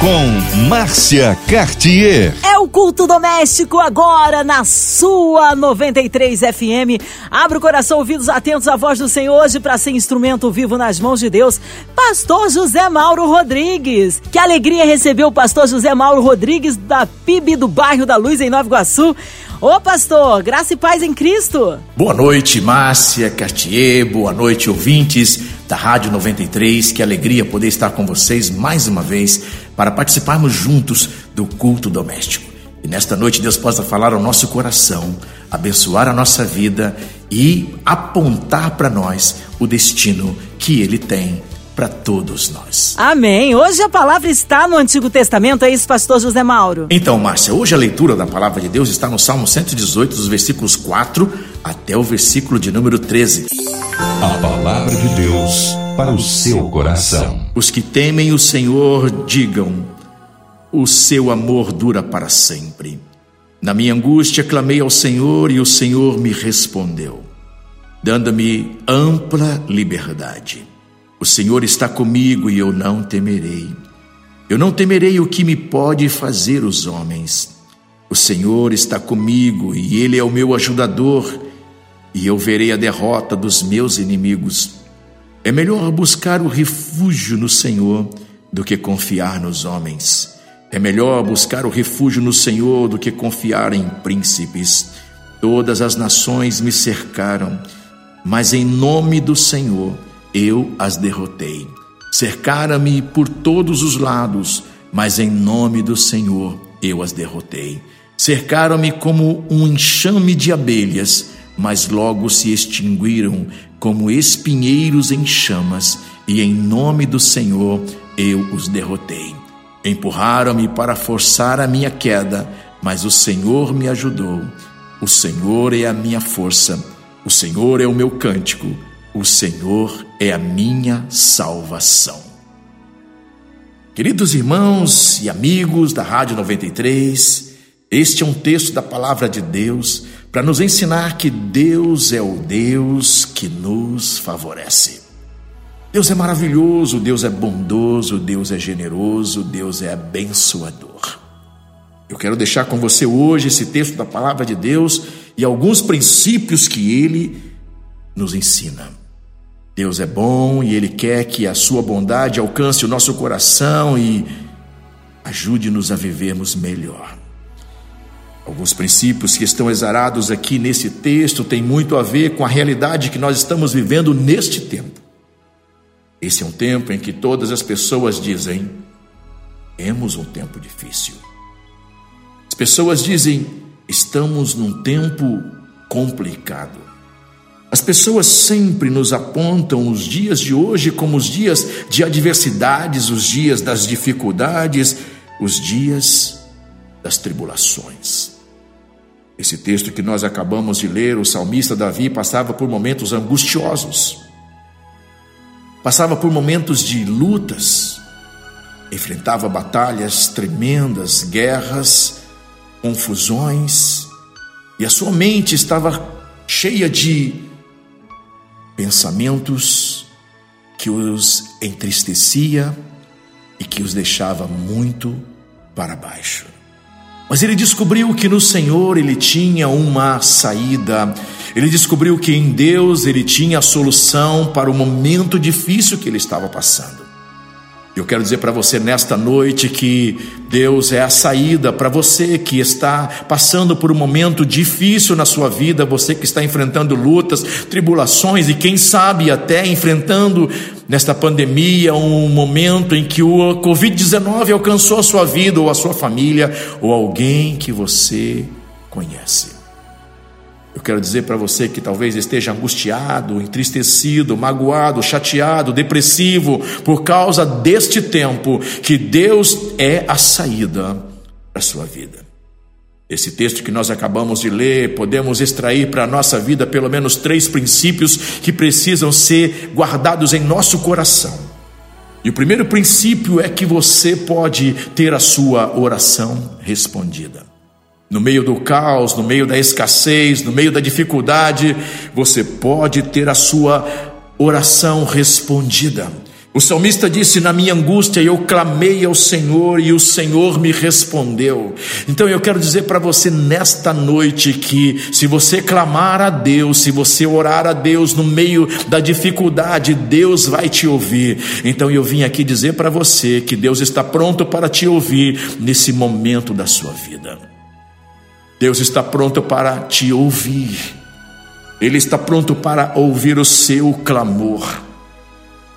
Com Márcia Cartier. É o culto doméstico agora na sua 93 FM. Abra o coração, ouvidos atentos à voz do Senhor hoje para ser instrumento vivo nas mãos de Deus. Pastor José Mauro Rodrigues. Que alegria receber o pastor José Mauro Rodrigues da PIB do bairro da Luz em Nova Iguaçu. Ô pastor, graça e paz em Cristo. Boa noite, Márcia Cartier. Boa noite, ouvintes da Rádio 93. Que alegria poder estar com vocês mais uma vez para participarmos juntos do culto doméstico. E nesta noite Deus possa falar ao nosso coração, abençoar a nossa vida e apontar para nós o destino que Ele tem para todos nós. Amém. Hoje a palavra está no Antigo Testamento, é isso, pastor José Mauro? Então, Márcia, hoje a leitura da palavra de Deus está no Salmo 118, dos versículos 4 até o versículo de número 13. A palavra de Deus para o seu coração. Os que temem o Senhor digam: O seu amor dura para sempre. Na minha angústia clamei ao Senhor e o Senhor me respondeu, dando-me ampla liberdade. O Senhor está comigo e eu não temerei. Eu não temerei o que me pode fazer os homens. O Senhor está comigo e Ele é o meu ajudador, e eu verei a derrota dos meus inimigos. É melhor buscar o refúgio no Senhor do que confiar nos homens. É melhor buscar o refúgio no Senhor do que confiar em príncipes. Todas as nações me cercaram, mas em nome do Senhor eu as derrotei. Cercaram-me por todos os lados, mas em nome do Senhor eu as derrotei. Cercaram-me como um enxame de abelhas, mas logo se extinguiram como espinheiros em chamas, e em nome do Senhor eu os derrotei. Empurraram-me para forçar a minha queda, mas o Senhor me ajudou. O Senhor é a minha força, o Senhor é o meu cântico o Senhor é a minha salvação. Queridos irmãos e amigos da Rádio 93, este é um texto da palavra de Deus para nos ensinar que Deus é o Deus que nos favorece. Deus é maravilhoso, Deus é bondoso, Deus é generoso, Deus é abençoador. Eu quero deixar com você hoje esse texto da palavra de Deus e alguns princípios que ele nos ensina. Deus é bom e Ele quer que a Sua bondade alcance o nosso coração e ajude-nos a vivermos melhor. Alguns princípios que estão exarados aqui nesse texto têm muito a ver com a realidade que nós estamos vivendo neste tempo. Esse é um tempo em que todas as pessoas dizem: temos um tempo difícil. As pessoas dizem: estamos num tempo complicado. As pessoas sempre nos apontam os dias de hoje como os dias de adversidades, os dias das dificuldades, os dias das tribulações. Esse texto que nós acabamos de ler, o salmista Davi passava por momentos angustiosos, passava por momentos de lutas, enfrentava batalhas tremendas, guerras, confusões, e a sua mente estava cheia de pensamentos que os entristecia e que os deixava muito para baixo. Mas ele descobriu que no Senhor ele tinha uma saída. Ele descobriu que em Deus ele tinha a solução para o momento difícil que ele estava passando. Eu quero dizer para você nesta noite que Deus é a saída para você que está passando por um momento difícil na sua vida, você que está enfrentando lutas, tribulações e quem sabe até enfrentando nesta pandemia um momento em que o Covid-19 alcançou a sua vida ou a sua família ou alguém que você conhece. Quero dizer para você que talvez esteja angustiado, entristecido, magoado, chateado, depressivo por causa deste tempo, que Deus é a saída da sua vida. Esse texto que nós acabamos de ler, podemos extrair para a nossa vida pelo menos três princípios que precisam ser guardados em nosso coração. E o primeiro princípio é que você pode ter a sua oração respondida. No meio do caos, no meio da escassez, no meio da dificuldade, você pode ter a sua oração respondida. O salmista disse: Na minha angústia eu clamei ao Senhor e o Senhor me respondeu. Então eu quero dizer para você nesta noite que, se você clamar a Deus, se você orar a Deus no meio da dificuldade, Deus vai te ouvir. Então eu vim aqui dizer para você que Deus está pronto para te ouvir nesse momento da sua vida. Deus está pronto para te ouvir. Ele está pronto para ouvir o seu clamor.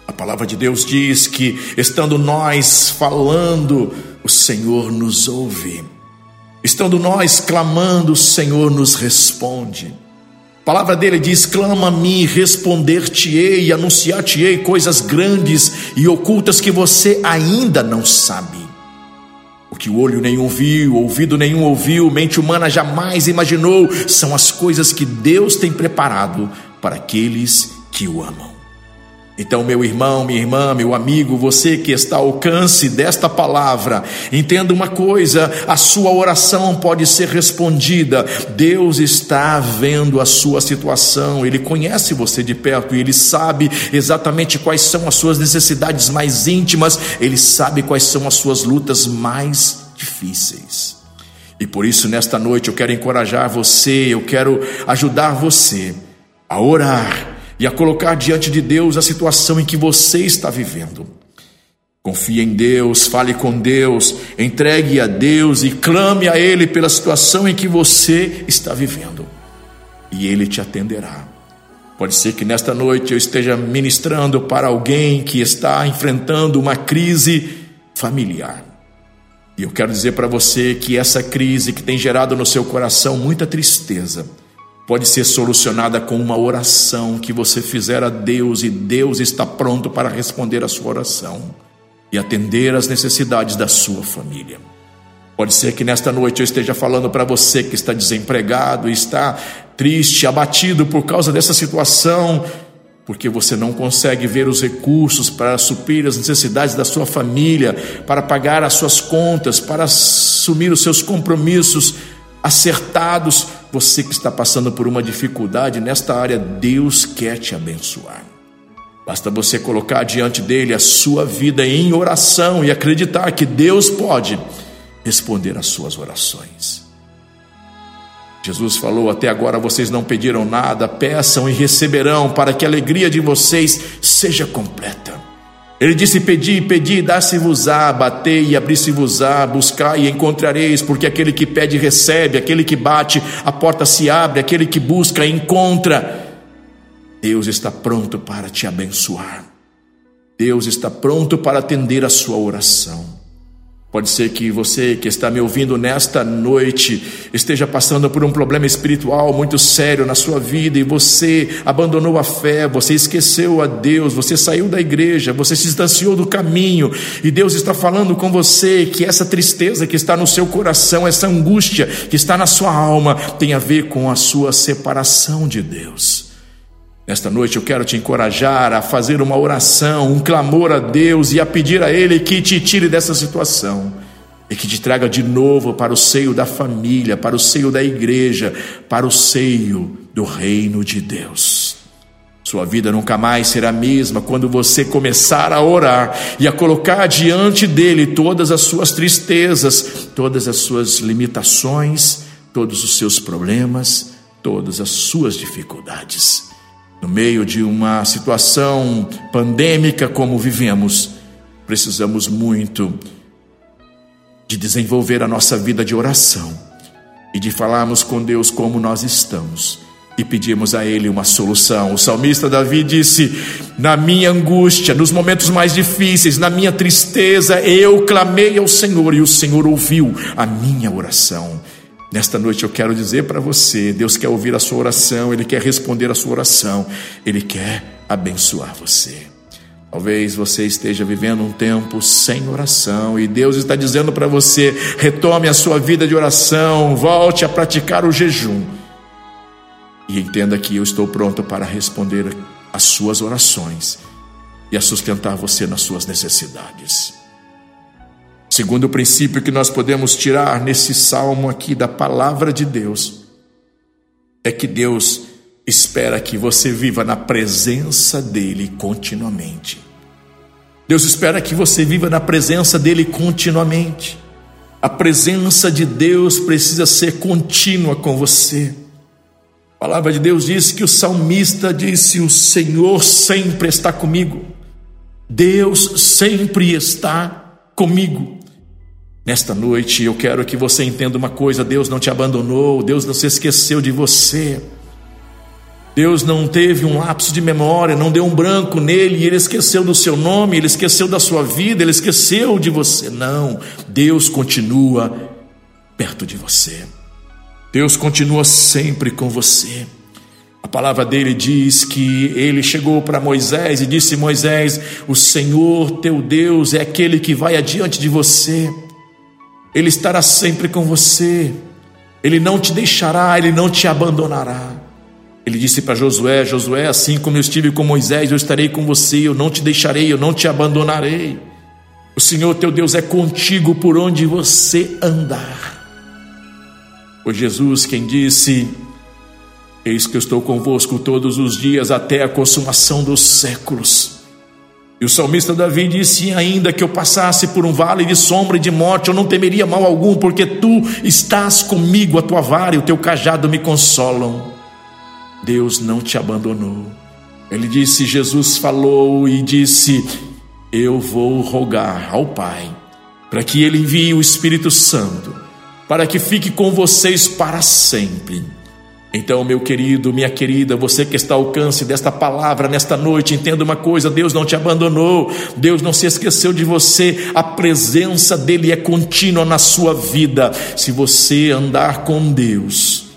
A palavra de Deus diz que, estando nós falando, o Senhor nos ouve. Estando nós clamando, o Senhor nos responde. A palavra dele diz: clama a mim, responder-te-ei, anunciar-te-ei coisas grandes e ocultas que você ainda não sabe. Que o olho nenhum viu, ouvido nenhum ouviu, mente humana jamais imaginou, são as coisas que Deus tem preparado para aqueles que o amam. Então, meu irmão, minha irmã, meu amigo, você que está ao alcance desta palavra, entenda uma coisa: a sua oração pode ser respondida. Deus está vendo a sua situação, Ele conhece você de perto e Ele sabe exatamente quais são as suas necessidades mais íntimas, Ele sabe quais são as suas lutas mais difíceis. E por isso, nesta noite, eu quero encorajar você, eu quero ajudar você a orar e a colocar diante de Deus a situação em que você está vivendo. Confie em Deus, fale com Deus, entregue a Deus e clame a Ele pela situação em que você está vivendo, e Ele te atenderá. Pode ser que nesta noite eu esteja ministrando para alguém que está enfrentando uma crise familiar. E eu quero dizer para você que essa crise que tem gerado no seu coração muita tristeza, pode ser solucionada com uma oração que você fizer a Deus e Deus está pronto para responder a sua oração e atender às necessidades da sua família. Pode ser que nesta noite eu esteja falando para você que está desempregado está triste, abatido por causa dessa situação, porque você não consegue ver os recursos para suprir as necessidades da sua família, para pagar as suas contas, para assumir os seus compromissos acertados. Você que está passando por uma dificuldade nesta área, Deus quer te abençoar. Basta você colocar diante dele a sua vida em oração e acreditar que Deus pode responder às suas orações. Jesus falou: Até agora vocês não pediram nada, peçam e receberão, para que a alegria de vocês seja completa. Ele disse: Pedi, pedi, dá-se-vos-á, batei e abri-se-vos-á, buscai e encontrareis, porque aquele que pede recebe, aquele que bate, a porta se abre, aquele que busca encontra. Deus está pronto para te abençoar. Deus está pronto para atender a sua oração. Pode ser que você que está me ouvindo nesta noite esteja passando por um problema espiritual muito sério na sua vida e você abandonou a fé, você esqueceu a Deus, você saiu da igreja, você se distanciou do caminho e Deus está falando com você que essa tristeza que está no seu coração, essa angústia que está na sua alma, tem a ver com a sua separação de Deus. Nesta noite eu quero te encorajar a fazer uma oração, um clamor a Deus e a pedir a Ele que te tire dessa situação e que te traga de novo para o seio da família, para o seio da igreja, para o seio do reino de Deus. Sua vida nunca mais será a mesma quando você começar a orar e a colocar diante dele todas as suas tristezas, todas as suas limitações, todos os seus problemas, todas as suas dificuldades. No meio de uma situação pandêmica como vivemos, precisamos muito de desenvolver a nossa vida de oração e de falarmos com Deus como nós estamos e pedimos a Ele uma solução. O salmista Davi disse: Na minha angústia, nos momentos mais difíceis, na minha tristeza, eu clamei ao Senhor e o Senhor ouviu a minha oração. Nesta noite eu quero dizer para você: Deus quer ouvir a sua oração, Ele quer responder a sua oração, Ele quer abençoar você. Talvez você esteja vivendo um tempo sem oração e Deus está dizendo para você: retome a sua vida de oração, volte a praticar o jejum. E entenda que eu estou pronto para responder às suas orações e a sustentar você nas suas necessidades. Segundo princípio que nós podemos tirar nesse salmo aqui da palavra de Deus é que Deus espera que você viva na presença dele continuamente. Deus espera que você viva na presença dele continuamente. A presença de Deus precisa ser contínua com você. A palavra de Deus diz que o salmista disse: O Senhor sempre está comigo. Deus sempre está comigo. Nesta noite eu quero que você entenda uma coisa: Deus não te abandonou, Deus não se esqueceu de você. Deus não teve um lapso de memória, não deu um branco nele e ele esqueceu do seu nome, ele esqueceu da sua vida, ele esqueceu de você. Não, Deus continua perto de você. Deus continua sempre com você. A palavra dele diz que ele chegou para Moisés e disse: Moisés, o Senhor teu Deus é aquele que vai adiante de você, ele estará sempre com você, ele não te deixará, ele não te abandonará. Ele disse para Josué: Josué, assim como eu estive com Moisés, eu estarei com você, eu não te deixarei, eu não te abandonarei. O Senhor teu Deus é contigo por onde você andar. Foi Jesus quem disse: Eis que eu estou convosco todos os dias até a consumação dos séculos. E o salmista Davi disse: Ainda que eu passasse por um vale de sombra e de morte, eu não temeria mal algum, porque tu estás comigo, a tua vara e o teu cajado me consolam. Deus não te abandonou. Ele disse: Jesus falou e disse: Eu vou rogar ao Pai para que ele envie o Espírito Santo, para que fique com vocês para sempre então, meu querido, minha querida, você que está ao alcance desta palavra nesta noite, entenda uma coisa: Deus não te abandonou, Deus não se esqueceu de você, a presença dEle é contínua na sua vida. Se você andar com Deus,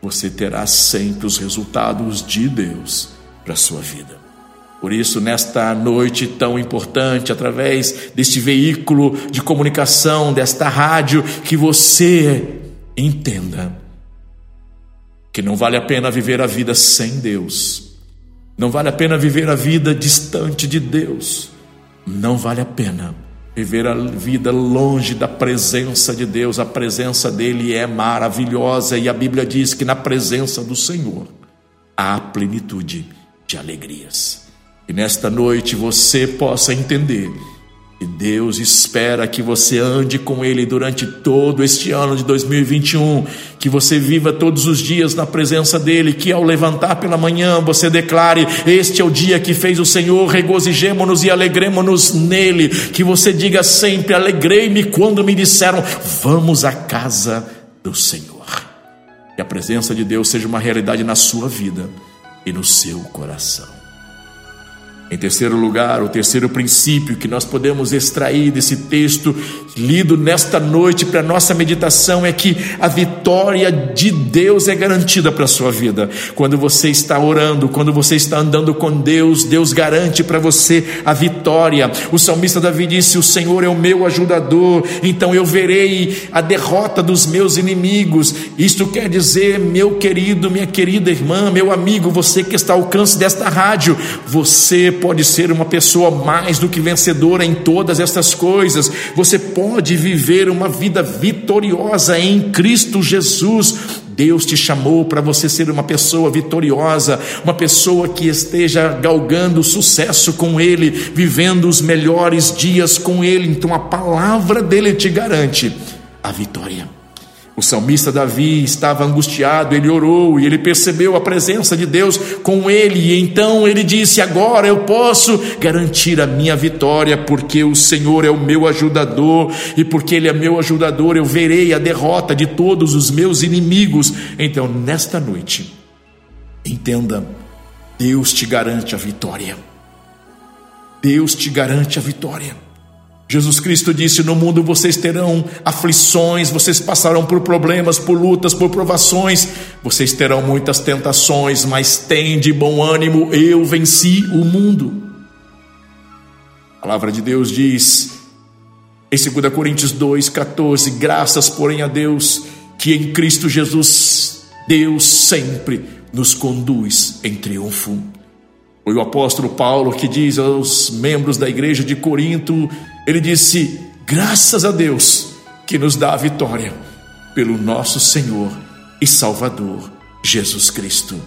você terá sempre os resultados de Deus para a sua vida. Por isso, nesta noite tão importante, através deste veículo de comunicação, desta rádio, que você entenda que não vale a pena viver a vida sem Deus, não vale a pena viver a vida distante de Deus, não vale a pena viver a vida longe da presença de Deus, a presença dele é maravilhosa e a Bíblia diz que na presença do Senhor há plenitude de alegrias. E nesta noite você possa entender e Deus espera que você ande com Ele durante todo este ano de 2021, que você viva todos os dias na presença dEle, que ao levantar pela manhã você declare: Este é o dia que fez o Senhor, regozijemo-nos e alegremos-nos nele. Que você diga sempre: Alegrei-me quando me disseram, Vamos à casa do Senhor. Que a presença de Deus seja uma realidade na sua vida e no seu coração. Em terceiro lugar, o terceiro princípio que nós podemos extrair desse texto lido nesta noite para nossa meditação é que a vitória de Deus é garantida para a sua vida. Quando você está orando, quando você está andando com Deus, Deus garante para você a vitória. O salmista Davi disse: O Senhor é o meu ajudador, então eu verei a derrota dos meus inimigos. Isto quer dizer, meu querido, minha querida irmã, meu amigo, você que está ao alcance desta rádio, você pode ser uma pessoa mais do que vencedora em todas estas coisas. Você pode viver uma vida vitoriosa em Cristo Jesus. Deus te chamou para você ser uma pessoa vitoriosa, uma pessoa que esteja galgando sucesso com Ele, vivendo os melhores dias com Ele. Então a palavra dele te garante a vitória. O salmista Davi estava angustiado, ele orou e ele percebeu a presença de Deus com ele, e então ele disse: Agora eu posso garantir a minha vitória, porque o Senhor é o meu ajudador, e porque Ele é meu ajudador, eu verei a derrota de todos os meus inimigos. Então, nesta noite, entenda: Deus te garante a vitória. Deus te garante a vitória. Jesus Cristo disse: No mundo vocês terão aflições, vocês passarão por problemas, por lutas, por provações, vocês terão muitas tentações, mas tem de bom ânimo, eu venci o mundo. A palavra de Deus diz em 2 Coríntios 2,14: Graças, porém, a Deus, que em Cristo Jesus, Deus sempre nos conduz em triunfo. Foi o apóstolo Paulo que diz aos membros da igreja de Corinto: ele disse: Graças a Deus que nos dá a vitória pelo nosso Senhor e Salvador Jesus Cristo.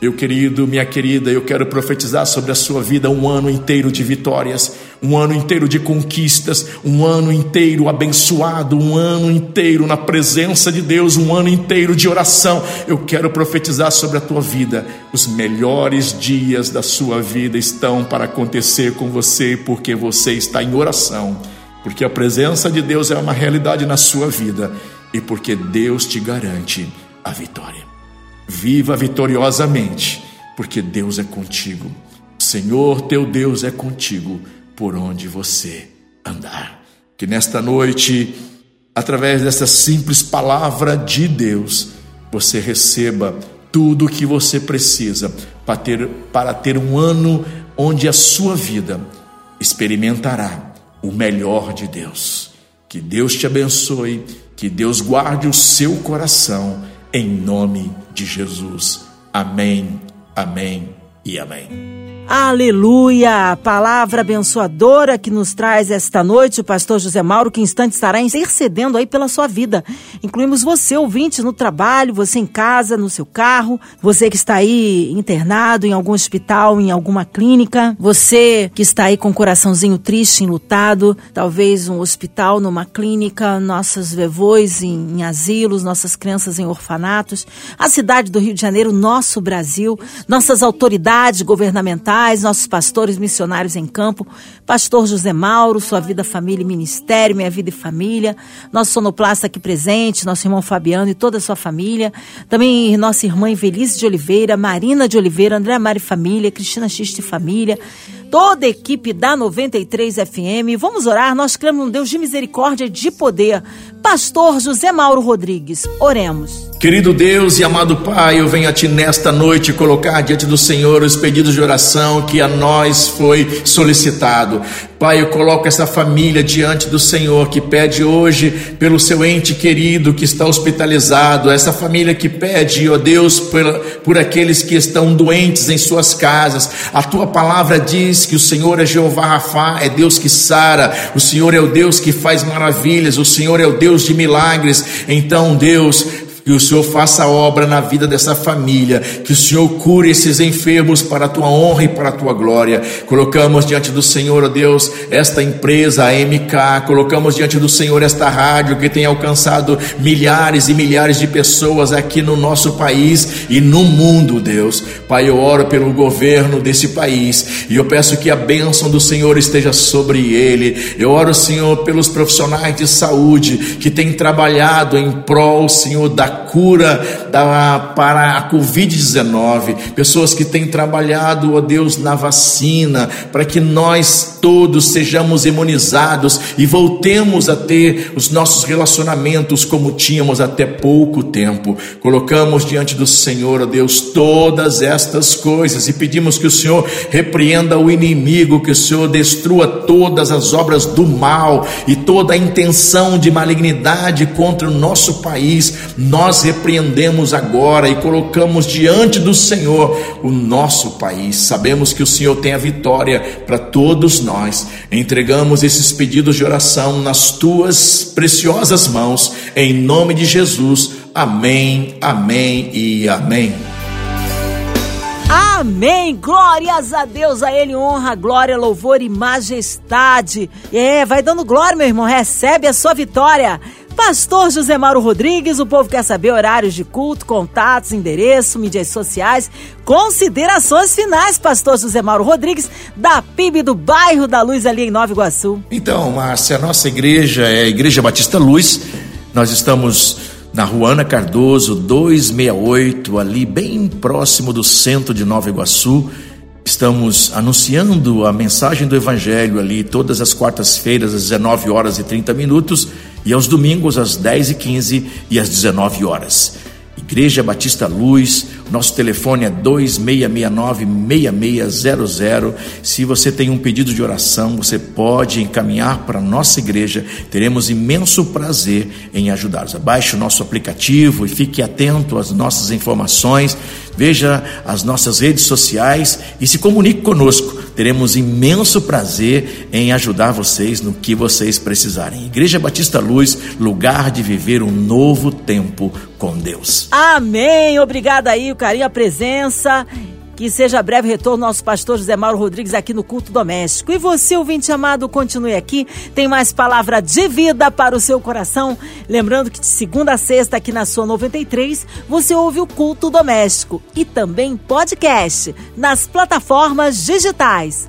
Meu querido, minha querida, eu quero profetizar sobre a sua vida um ano inteiro de vitórias, um ano inteiro de conquistas, um ano inteiro abençoado, um ano inteiro na presença de Deus, um ano inteiro de oração. Eu quero profetizar sobre a tua vida. Os melhores dias da sua vida estão para acontecer com você, porque você está em oração, porque a presença de Deus é uma realidade na sua vida e porque Deus te garante a vitória. Viva vitoriosamente, porque Deus é contigo. Senhor teu Deus é contigo por onde você andar. Que nesta noite, através dessa simples palavra de Deus, você receba tudo o que você precisa para ter, para ter um ano onde a sua vida experimentará o melhor de Deus. Que Deus te abençoe, que Deus guarde o seu coração em nome de Jesus. Amém, amém e amém. Aleluia! Palavra abençoadora que nos traz esta noite o pastor José Mauro, que instante estará intercedendo aí pela sua vida. Incluímos você, ouvinte, no trabalho, você em casa, no seu carro, você que está aí internado em algum hospital, em alguma clínica, você que está aí com o coraçãozinho triste, enlutado, talvez um hospital, numa clínica, nossos vevôs em, em asilos, nossas crianças em orfanatos, a cidade do Rio de Janeiro, nosso Brasil, nossas autoridades governamentais nossos pastores missionários em campo, pastor José Mauro, sua vida, família e ministério, minha vida e família, nosso sonoplasta aqui presente, nosso irmão Fabiano e toda a sua família, também nossa irmã Invelise de Oliveira, Marina de Oliveira, André Mari Família, Cristina Xiste Família, toda a equipe da 93 FM. Vamos orar, nós cremos um Deus de misericórdia e de poder. Pastor José Mauro Rodrigues, oremos. Querido Deus e amado Pai, eu venho a Ti nesta noite colocar diante do Senhor os pedidos de oração que a nós foi solicitado. Pai, eu coloco essa família diante do Senhor que pede hoje pelo seu ente querido que está hospitalizado, essa família que pede, ó Deus, por, por aqueles que estão doentes em suas casas. A tua palavra diz que o Senhor é Jeová Rafá, é Deus que sara, o Senhor é o Deus que faz maravilhas, o Senhor é o Deus de milagres. Então, Deus, que o Senhor faça obra na vida dessa família, que o Senhor cure esses enfermos para a tua honra e para a tua glória. Colocamos diante do Senhor, ó Deus, esta empresa, a MK, colocamos diante do Senhor esta rádio que tem alcançado milhares e milhares de pessoas aqui no nosso país e no mundo, Deus. Pai, eu oro pelo governo desse país e eu peço que a bênção do Senhor esteja sobre ele. Eu oro, Senhor, pelos profissionais de saúde que têm trabalhado em prol, Senhor, da cura da, para a Covid-19, pessoas que têm trabalhado, ó Deus, na vacina, para que nós todos sejamos imunizados e voltemos a ter os nossos relacionamentos como tínhamos até pouco tempo. Colocamos diante do Senhor, ó Deus, todas estas coisas e pedimos que o Senhor repreenda o inimigo, que o Senhor destrua todas as obras do mal e toda a intenção de malignidade contra o nosso país. Nós nós repreendemos agora e colocamos diante do Senhor o nosso país. Sabemos que o Senhor tem a vitória para todos nós. Entregamos esses pedidos de oração nas tuas preciosas mãos, em nome de Jesus. Amém, amém e amém. Amém! Glórias a Deus, a Ele honra, glória, louvor e majestade. É, vai dando glória, meu irmão, recebe a sua vitória. Pastor José Mauro Rodrigues, o povo quer saber horários de culto, contatos, endereço, mídias sociais, considerações finais, Pastor José Mauro Rodrigues, da PIB do bairro da Luz ali em Nova Iguaçu. Então, Márcia, a nossa igreja é a Igreja Batista Luz, nós estamos na Ruana Cardoso 268, ali bem próximo do centro de Nova Iguaçu. Estamos anunciando a mensagem do Evangelho ali todas as quartas-feiras, às 19 horas e 30 minutos, e aos domingos, às 10 e 15 e às 19 horas. Igreja Batista Luz, nosso telefone é 2669-6600. Se você tem um pedido de oração, você pode encaminhar para a nossa igreja. Teremos imenso prazer em ajudá-los. Baixe o nosso aplicativo e fique atento às nossas informações. veja as nossas redes sociais e se comunique conosco. Teremos imenso prazer em ajudar vocês no que vocês precisarem. Igreja Batista Luz, lugar de viver um novo tempo com Deus. Amém. Obrigada aí, carinho, a presença. Que seja breve retorno nosso pastor José Mauro Rodrigues aqui no culto doméstico. E você, ouvinte amado, continue aqui. Tem mais palavra de vida para o seu coração. Lembrando que de segunda a sexta, aqui na sua 93, você ouve o culto doméstico e também podcast nas plataformas digitais.